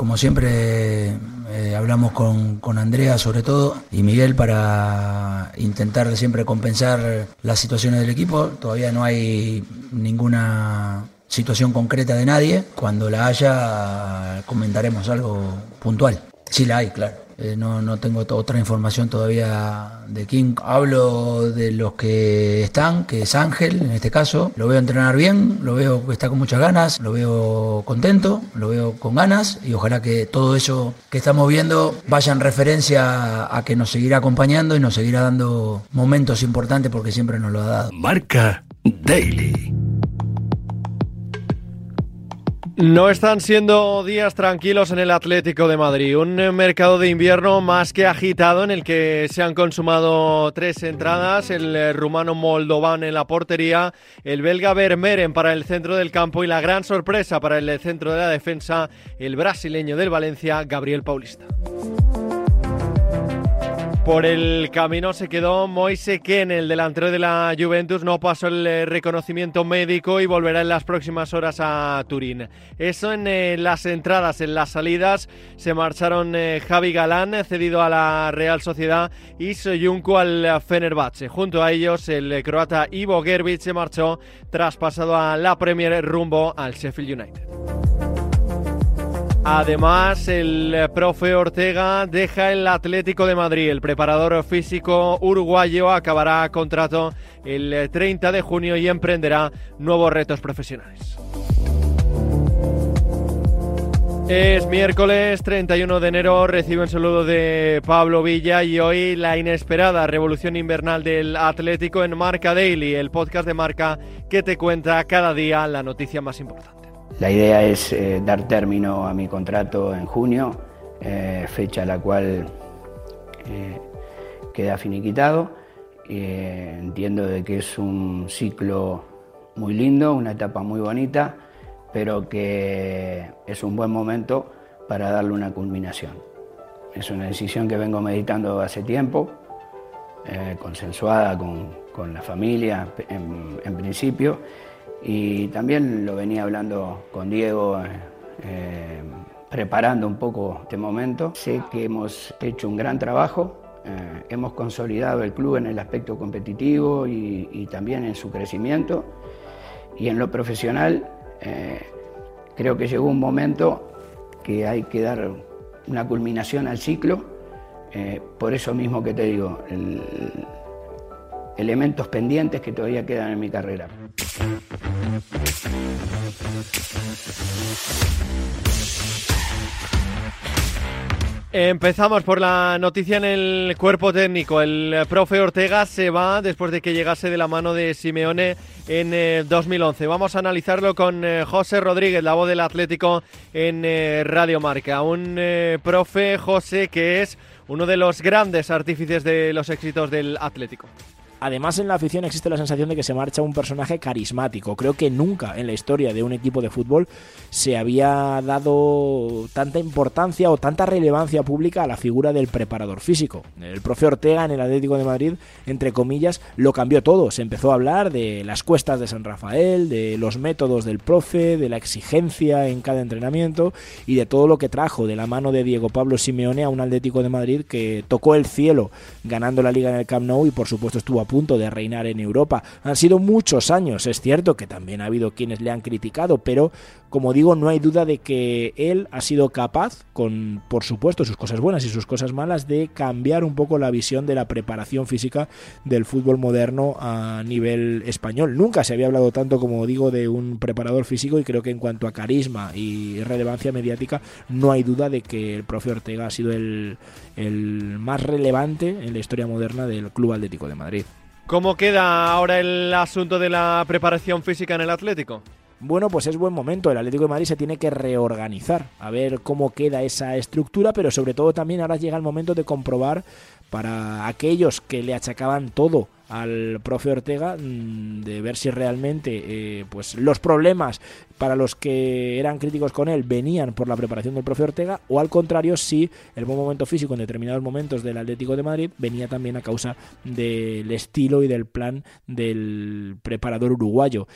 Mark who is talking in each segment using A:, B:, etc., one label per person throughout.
A: Como siempre eh, hablamos con, con, Andrea sobre todo y Miguel para intentar siempre compensar las situaciones del equipo. Todavía no hay ninguna situación concreta de nadie. Cuando la haya comentaremos algo puntual. Sí la hay, claro. Eh, no, no tengo otra información todavía de King. Hablo de los que están, que es Ángel en este caso. Lo veo entrenar bien, lo veo que está con muchas ganas, lo veo contento, lo veo con ganas y ojalá que todo eso que estamos viendo vaya en referencia a que nos seguirá acompañando y nos seguirá dando momentos importantes porque siempre nos lo ha dado.
B: Marca Daily.
C: No están siendo días tranquilos en el Atlético de Madrid. Un mercado de invierno más que agitado en el que se han consumado tres entradas: el rumano Moldovan en la portería, el belga Vermeeren para el centro del campo y la gran sorpresa para el centro de la defensa, el brasileño del Valencia, Gabriel Paulista. Por el camino se quedó Moise Ken, el delantero de la Juventus, no pasó el eh, reconocimiento médico y volverá en las próximas horas a Turín. Eso en eh, las entradas, en las salidas se marcharon eh, Javi Galán, cedido a la Real Sociedad, y Soyuncu al Fenerbahce. Junto a ellos el croata Ivo Gerbic se marchó tras pasado a la Premier rumbo al Sheffield United. Además, el profe Ortega deja el Atlético de Madrid. El preparador físico uruguayo acabará contrato el 30 de junio y emprenderá nuevos retos profesionales. Es miércoles 31 de enero, recibo un saludo de Pablo Villa y hoy la inesperada revolución invernal del Atlético en Marca Daily, el podcast de Marca que te cuenta cada día la noticia más importante.
D: La idea es eh, dar término a mi contrato en junio, eh, fecha a la cual eh, queda finiquitado. entiendo de que es un ciclo muy lindo, una etapa muy bonita, pero que es un buen momento para darle una culminación. Es una decisión que vengo meditando hace tiempo, consensuada con, la familia en principio y también lo venía hablando con Diego, eh, eh, preparando un poco este momento. Sé que hemos hecho un gran trabajo, eh, hemos consolidado el club en el aspecto competitivo y, también en su crecimiento. Y en lo profesional, creo que llegó un momento que hay que dar una culminación al ciclo. por eso mismo que te digo, elementos pendientes que todavía quedan en mi carrera.
C: Empezamos por la noticia en el cuerpo técnico. El profe Ortega se va después de que llegase de la mano de Simeone en 2011. Eh, Vamos a analizarlo con eh, José Rodríguez, la voz del Atlético en eh, Radio Marca. Un profe José que es uno de los grandes artífices de los éxitos del Atlético.
E: Además, en la afición existe la sensación de que se marcha un personaje carismático. Creo que nunca en la historia de un equipo de fútbol se había dado tanta importancia o tanta relevancia pública a la figura del preparador físico. El profe Ortega en el Atlético de Madrid, entre comillas, lo cambió todo. Se empezó a hablar de las cuestas de San Rafael, de los métodos del profe, de la exigencia en cada entrenamiento y de todo lo que trajo de la mano de Diego Pablo Simeone a un Atlético de Madrid que tocó el cielo ganando la liga en el Camp Nou y por supuesto estuvo a punto de reinar en Europa. Han sido muchos años, es cierto que también ha habido quienes le han criticado, pero como digo, no hay duda de que él ha sido capaz, con por supuesto sus cosas buenas y sus cosas malas, de cambiar un poco la visión de la preparación física del fútbol moderno a nivel español. Nunca se había hablado tanto, como digo, de un preparador físico y creo que en cuanto a carisma y relevancia mediática, no hay duda de que el profe Ortega ha sido el, el más relevante en la historia moderna del Club Atlético de Madrid.
C: ¿Cómo queda ahora el asunto de la preparación física en el Atlético?
E: Bueno, pues es buen momento. El Atlético de Madrid se tiene que reorganizar, a ver cómo queda esa estructura, pero sobre todo también ahora llega el momento de comprobar para aquellos que le achacaban todo al profe Ortega mm, de ver si realmente eh, pues los problemas para los que eran críticos con él venían por la preparación del profe Ortega o al contrario si el buen momento físico en determinados momentos del Atlético de Madrid venía también a causa del estilo y del plan del preparador uruguayo.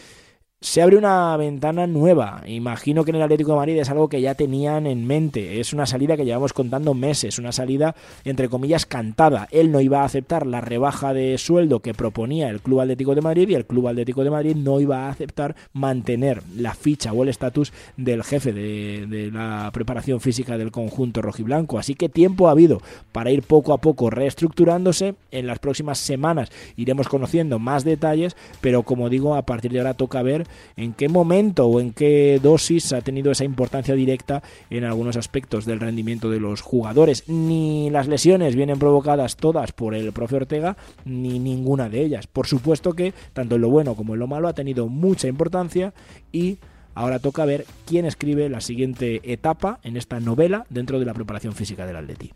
E: Se abre una ventana nueva. Imagino que en el Atlético de Madrid es algo que ya tenían en mente. Es una salida que llevamos contando meses, una salida entre comillas cantada. Él no iba a aceptar la rebaja de sueldo que proponía el Club Atlético de Madrid y el Club Atlético de Madrid no iba a aceptar mantener la ficha o el estatus del jefe de, la preparación física del conjunto rojiblanco. Así que tiempo ha habido para ir poco a poco reestructurándose. En las próximas semanas iremos conociendo más detalles, pero como digo, a partir de ahora toca ver en qué momento o en qué dosis ha tenido esa importancia directa en algunos aspectos del rendimiento de los jugadores. Ni las lesiones vienen provocadas todas por el profe Ortega, ni ninguna de ellas. Por supuesto que tanto en lo bueno como en lo malo ha tenido mucha importancia y ahora toca ver quién escribe la siguiente etapa en esta novela dentro de la preparación física del Atleti.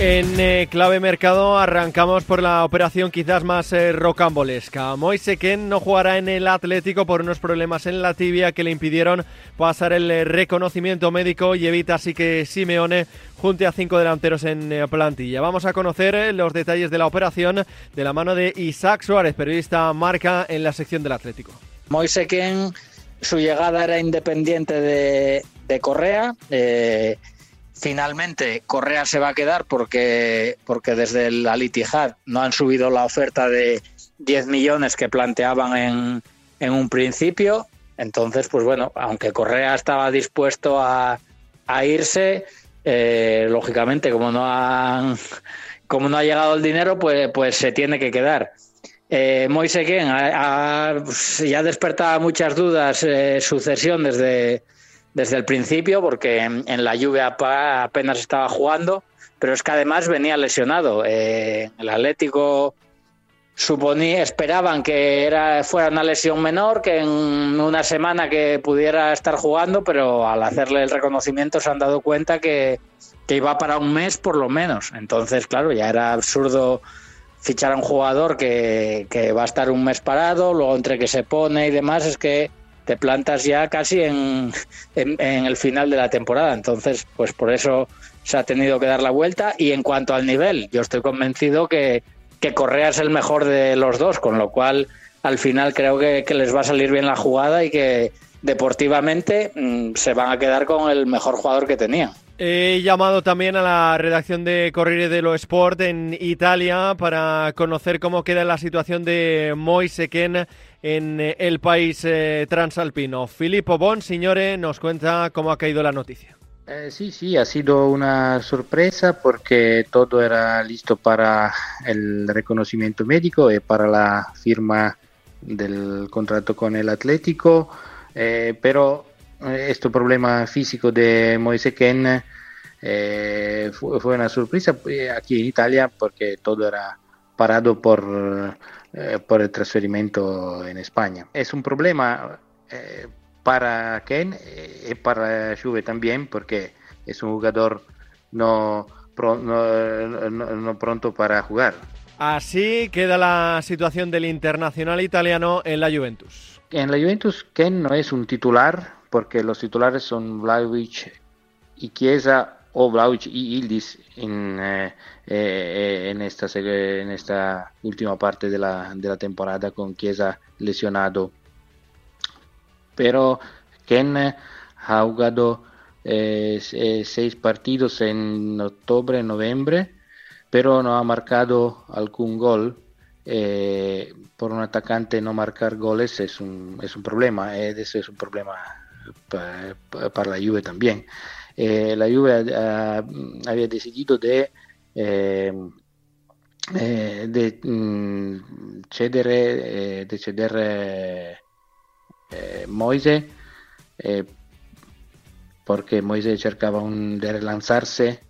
C: En eh, clave mercado arrancamos por la operación quizás más eh, rocambolesca. Moise Ken no jugará en el Atlético por unos problemas en la tibia que le impidieron pasar el eh, reconocimiento médico y evita así que Simeone junte a cinco delanteros en plantilla. Vamos a conocer los detalles de la operación de la mano de Isaac Suárez, periodista marca en la sección del Atlético.
F: Moise su llegada era independiente de, de Correa. Finalmente, Correa se va a quedar porque, porque desde el Al no han subido la oferta de 10 millones que planteaban en, en un principio. Entonces, pues bueno, aunque Correa estaba dispuesto a, a irse, eh, lógicamente, como no, han, como no ha llegado el dinero, pues, pues se tiene que quedar. Eh, Moise Ken pues, ya despertaba muchas dudas eh, sucesión desde, desde el principio porque en, la lluvia apenas estaba jugando, pero es que además venía lesionado. Eh, el Atlético suponía, esperaban que era, fuera una lesión menor, que en una semana que pudiera estar jugando, pero al hacerle el reconocimiento se han dado cuenta que, iba para un mes por lo menos. Entonces, claro, ya era absurdo fichar a un jugador que, que va a estar un mes parado, luego entre que se pone y demás, es que te plantas ya casi en, en, el final de la temporada. Entonces, pues por eso se ha tenido que dar la vuelta. Y en cuanto al nivel, yo estoy convencido que, que Correa es el mejor de los dos, con lo cual al final creo que, que les va a salir bien la jugada y que deportivamente mm, se van a quedar con el mejor jugador que tenían.
C: He llamado también a la redacción de Corriere dello Sport en Italia para conocer cómo queda la situación de Moise Ken en eh, el país eh, transalpino. Filippo Bonsignore nos cuenta cómo ha caído la noticia.
G: Eh, sí, sí, ha sido una sorpresa porque todo era listo para el reconocimiento médico y para la firma del contrato con el Atlético, pero este problema físico de Moise Ken eh, fue, una sorpresa eh, aquí en Italia porque todo era parado por, eh, por el transferimiento en España. Es un problema para Ken y para Juve también porque es un jugador no, no, no pronto para jugar.
C: Así queda la situación del internacional italiano en la Juventus.
G: En la Juventus Ken no es un titular porque los titulares son Vlaovic y Chiesa o Vlaovic y Ildis en, eh, eh, en, esta, última parte de la, temporada con Chiesa lesionado. Pero Ken ha jugado eh, seis partidos en octubre, noviembre, pero no ha marcado algún gol. por un atacante no marcar goles es un, problema, ese es un problema para, la Juve también. Eh, la Juve había decidido de, eh, eh, de mm, cedere, de ceder Moise porque Moise cercaba un, de relanzarse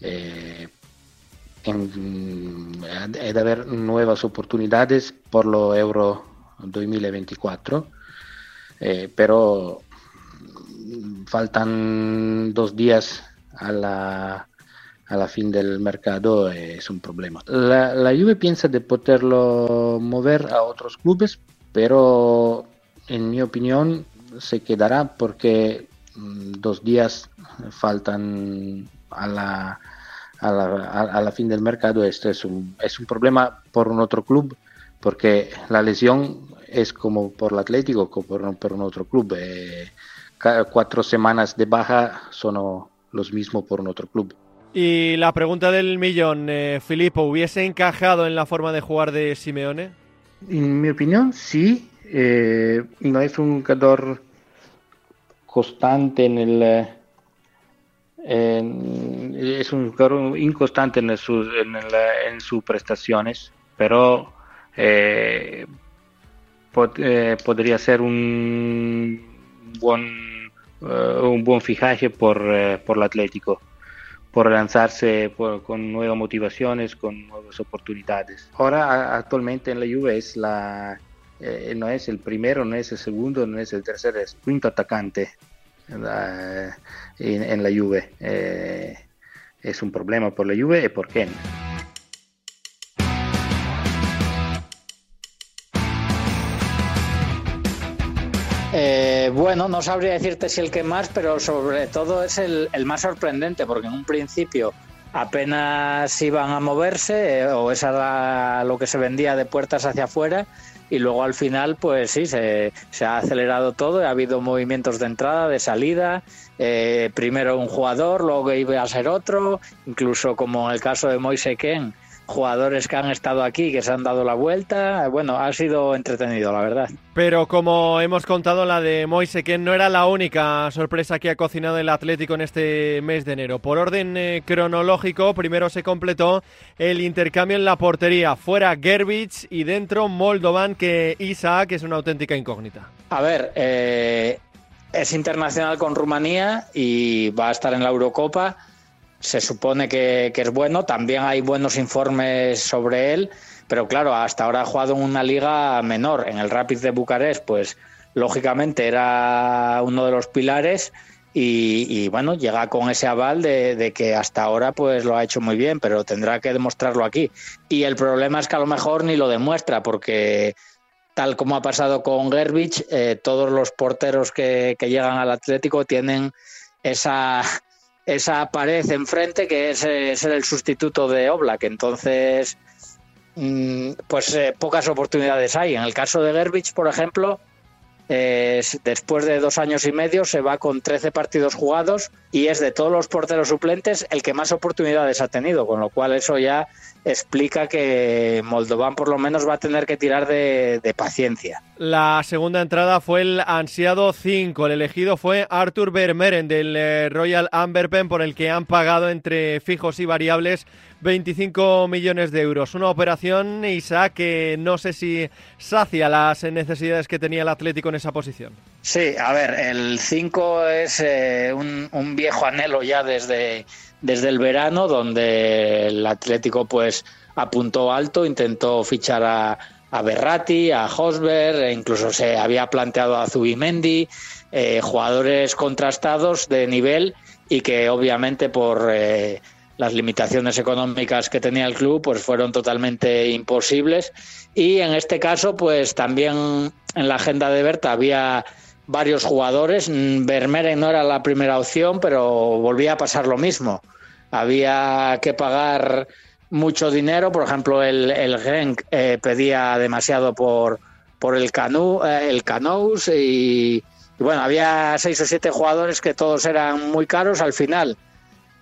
G: en, de haber nuevas oportunidades por lo Euro 2024 pero faltan dos días a la, a la fin del mercado es un problema. La, la Juve piensa de poderlo mover a otros clubes, pero en mi opinión se quedará porque mm, dos días faltan a la, a la, a la fin del mercado. Este es un, es un problema por un otro club porque la lesión es como por el Atlético, como por, por un otro club. Eh, cuatro semanas de baja son los mismos por un otro club.
C: Y la pregunta del millón, eh, Filippo, ¿hubiese encajado en la forma de jugar de Simeone?
G: En mi opinión, sí. Eh, no es un jugador constante en el... es un jugador inconstante en, sus, en, sus prestaciones, pero eh, podría ser un buen, un buen fijaje por, por el Atlético por lanzarse con nuevas motivaciones, con nuevas oportunidades. Ahora actualmente en la Juve es la, eh, no es el primero, no es el segundo, no es el tercero, es el quinto atacante en, la Juve. Eh, es un problema por la Juve y por Ken.
F: Eh, bueno, no sabría decirte si el que más, pero sobre todo es el, más sorprendente, porque en un principio apenas iban a moverse, eh, o esa era lo que se vendía de puertas hacia afuera, y luego al final, pues sí, se, ha acelerado todo, ha habido movimientos de entrada, de salida, eh, primero un jugador, luego iba a ser otro, incluso como en el caso de Moise Ken, jugadores que han estado aquí, que se han dado la vuelta. Bueno, ha sido entretenido, la verdad.
C: Pero como hemos contado, la de Moise, que no era la única sorpresa que ha cocinado el Atlético en este mes de enero. Por orden eh, cronológico, primero se completó el intercambio en la portería. Fuera Gerbich y dentro Moldovan, que Isaac es una auténtica incógnita.
F: A ver, eh, es internacional con Rumanía y va a estar en la Eurocopa se supone que, es bueno, también hay buenos informes sobre él, pero claro, hasta ahora ha jugado en una liga menor, en el Rapid de Bucarest, pues lógicamente era uno de los pilares y, bueno, llega con ese aval de, que hasta ahora pues lo ha hecho muy bien, pero tendrá que demostrarlo aquí. Y el problema es que a lo mejor ni lo demuestra, porque tal como ha pasado con Gerbich, eh, todos los porteros que llegan al Atlético tienen esa esa pared enfrente que es eh, ser el sustituto de Oblak. Entonces, mm, pues eh, pocas oportunidades hay. En el caso de Gerbich, por ejemplo, después de dos años y medio se va con 13 partidos jugados y es de todos los porteros suplentes el que más oportunidades ha tenido, con lo cual eso ya explica que Moldovan por lo menos va a tener que tirar de, paciencia.
C: La segunda entrada fue el ansiado 5. El elegido fue Arthur Vermeeren del eh, Royal Amberpen, por el que han pagado entre fijos y variables 25 millones de euros. Una operación, Isaac, que no sé si sacia las necesidades que tenía el Atlético en esa posición.
F: Sí, a ver, el 5 es eh, un viejo anhelo ya desde desde el verano, donde el Atlético pues apuntó alto, intentó fichar a, a Berratti, a Hosberg, e incluso se había planteado a Zubimendi, eh, jugadores contrastados de nivel y que obviamente por eh, las limitaciones económicas que tenía el club pues fueron totalmente imposibles y en este caso pues también en la agenda de Berta había varios jugadores. Vermeeren no era la primera opción, pero volvía a pasar lo mismo. Había que pagar mucho dinero, por ejemplo, el, el Genk eh, pedía demasiado por, por el, Canu, eh, el Canous y, bueno, había seis o siete jugadores que todos eran muy caros. Al final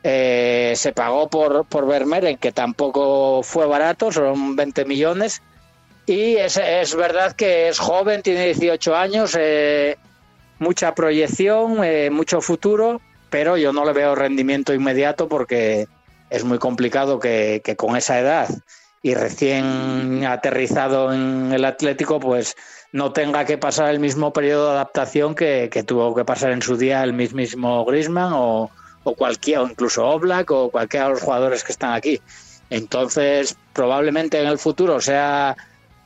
F: eh, se pagó por, por Vermeeren, que tampoco fue barato, son 20 millones. Y es, es verdad que es joven, tiene 18 años, mucha proyección, eh, mucho futuro, pero yo no le veo rendimiento inmediato porque es muy complicado que, con esa edad y recién aterrizado en el Atlético, pues no tenga que pasar el mismo periodo de adaptación que, tuvo que pasar en su día el mismísimo Grisman o, o cualquier, o incluso Oblak o cualquiera de los jugadores que están aquí. Entonces, probablemente en el futuro sea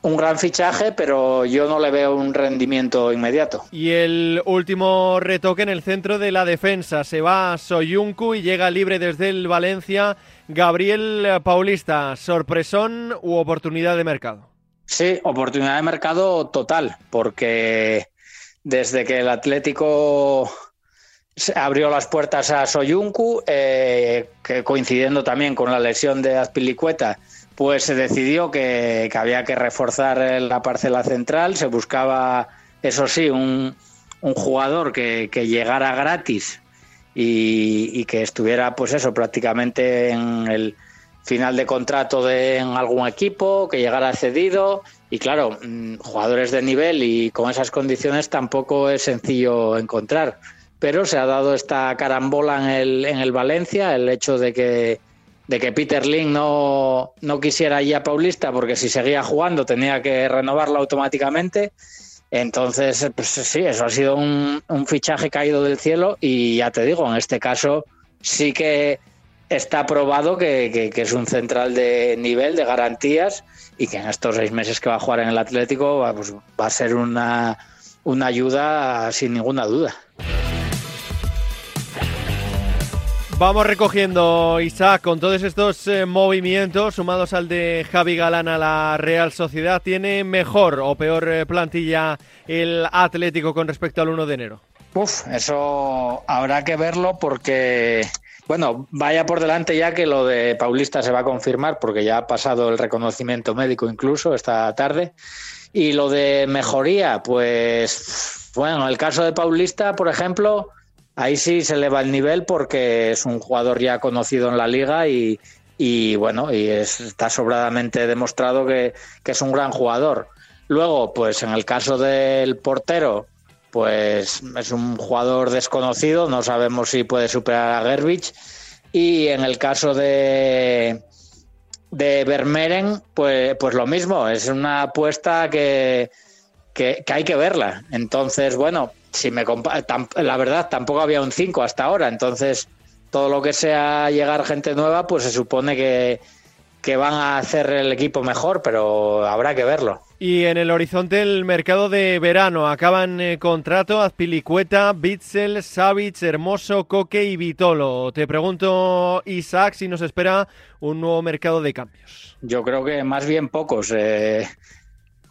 F: un gran fichaje, pero yo no le veo un rendimiento inmediato.
C: Y el último retoque en el centro de la defensa. Se va Soyuncu y llega libre desde el Valencia. Gabriel Paulista, ¿sorpresón u oportunidad de mercado?
F: Sí, oportunidad de mercado total, porque desde que el Atlético abrió las puertas a Soyuncu, eh, que coincidiendo también con la lesión de Azpilicueta, pues se decidió que, había que reforzar la parcela central, se buscaba, eso sí, un, jugador que, que, llegara gratis y, y, que estuviera, pues eso, prácticamente en el final de contrato de en algún equipo, que llegara cedido. Y claro, mm, jugadores de nivel y con esas condiciones tampoco es sencillo encontrar. Pero se ha dado esta carambola en el, en el Valencia, el hecho de que de que Peter Link no, no quisiera ir a Paulista porque si seguía jugando tenía que renovarlo automáticamente. Entonces, pues sí, eso ha sido un, fichaje caído del cielo y ya te digo, en este caso sí que está probado que, es un central de nivel, de garantías y que en estos seis meses que va a jugar en el Atlético va, pues, va a ser una, una ayuda sin ninguna duda.
C: Vamos recogiendo, Isaac, con todos estos eh, movimientos sumados al de Javi Galán a la Real Sociedad, ¿tiene mejor o peor eh, plantilla el Atlético con respecto al 1 de enero?
F: Uf, eso habrá que verlo porque, bueno, vaya por delante ya que lo de Paulista se va a confirmar porque ya ha pasado el reconocimiento médico incluso esta tarde. Y lo de mejoría, pues, bueno, el caso de Paulista, por ejemplo, ahí sí se eleva el nivel porque es un jugador ya conocido en la liga y, bueno, y está sobradamente demostrado que, es un gran jugador. Luego, pues en el caso del portero, pues es un jugador desconocido, no sabemos si puede superar a Gerbich. Y en el caso de, de Vermeeren, pues, pues lo mismo, es una apuesta que, que hay que verla. Entonces, bueno, si me la verdad tampoco había un 5 hasta ahora, entonces todo lo que sea llegar gente nueva, pues se supone que, que van a hacer el equipo mejor, pero habrá que verlo.
C: Y en el horizonte el mercado de verano acaban eh, contrato Azpilicueta, Bitzel, Savic, Hermoso, Coque y Vitolo. Te pregunto, Isaac, si nos espera un nuevo mercado de cambios.
F: Yo creo que más bien pocos. Eh,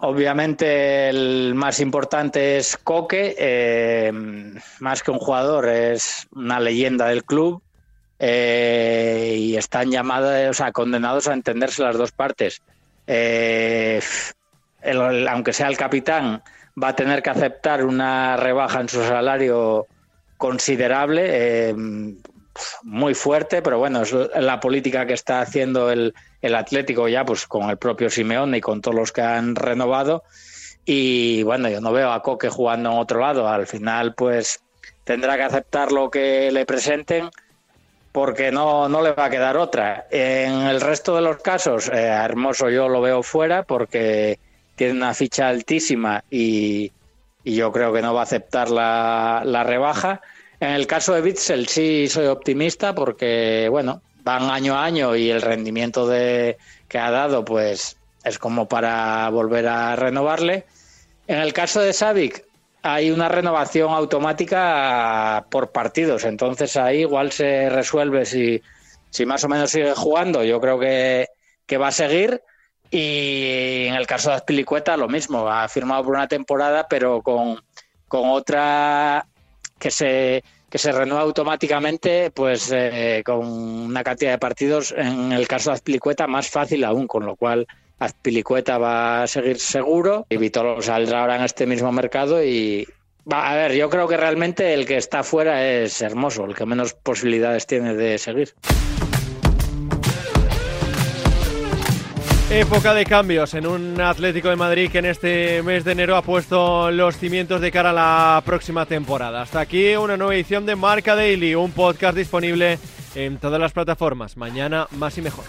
F: Obviamente el más importante es Coque, eh, más que un jugador, es una leyenda del club. Eh, y están llamados, o sea, condenados a entenderse las dos partes. Eh, aunque sea el capitán, va a tener que aceptar una rebaja en su salario considerable, muy fuerte, pero bueno, es la política que está haciendo el, el Atlético ya, pues con el propio Simeone y con todos los que han renovado. Y bueno, yo no veo a Coque jugando en otro lado. Al final, pues tendrá que aceptar lo que le presenten porque no, no le va a quedar otra. En el resto de los casos, eh, Hermoso yo lo veo fuera porque tiene una ficha altísima y, y yo creo que no va a aceptar la, la rebaja. En el caso de Bitzel sí soy optimista porque, bueno, van año a año y el rendimiento de, que ha dado pues es como para volver a renovarle. En el caso de Savic hay una renovación automática por partidos, entonces ahí igual se resuelve si, si más o menos sigue jugando, yo creo que, que va a seguir. Y en el caso de Azpilicueta lo mismo, ha firmado por una temporada, pero con, con otra que se que se renueva automáticamente pues eh, con una cantidad de partidos, en el caso de Azpilicueta más fácil aún, con lo cual Azpilicueta va a seguir seguro y Vitolo saldrá ahora en este mismo mercado y va a ver, yo creo que realmente el que está fuera es Hermoso, el que menos posibilidades tiene de seguir.
C: Época de cambios en un Atlético de Madrid que en este mes de enero ha puesto los cimientos de cara a la próxima temporada. Hasta aquí una nueva edición de Marca Daily, un podcast disponible en todas las plataformas. Mañana más y mejor.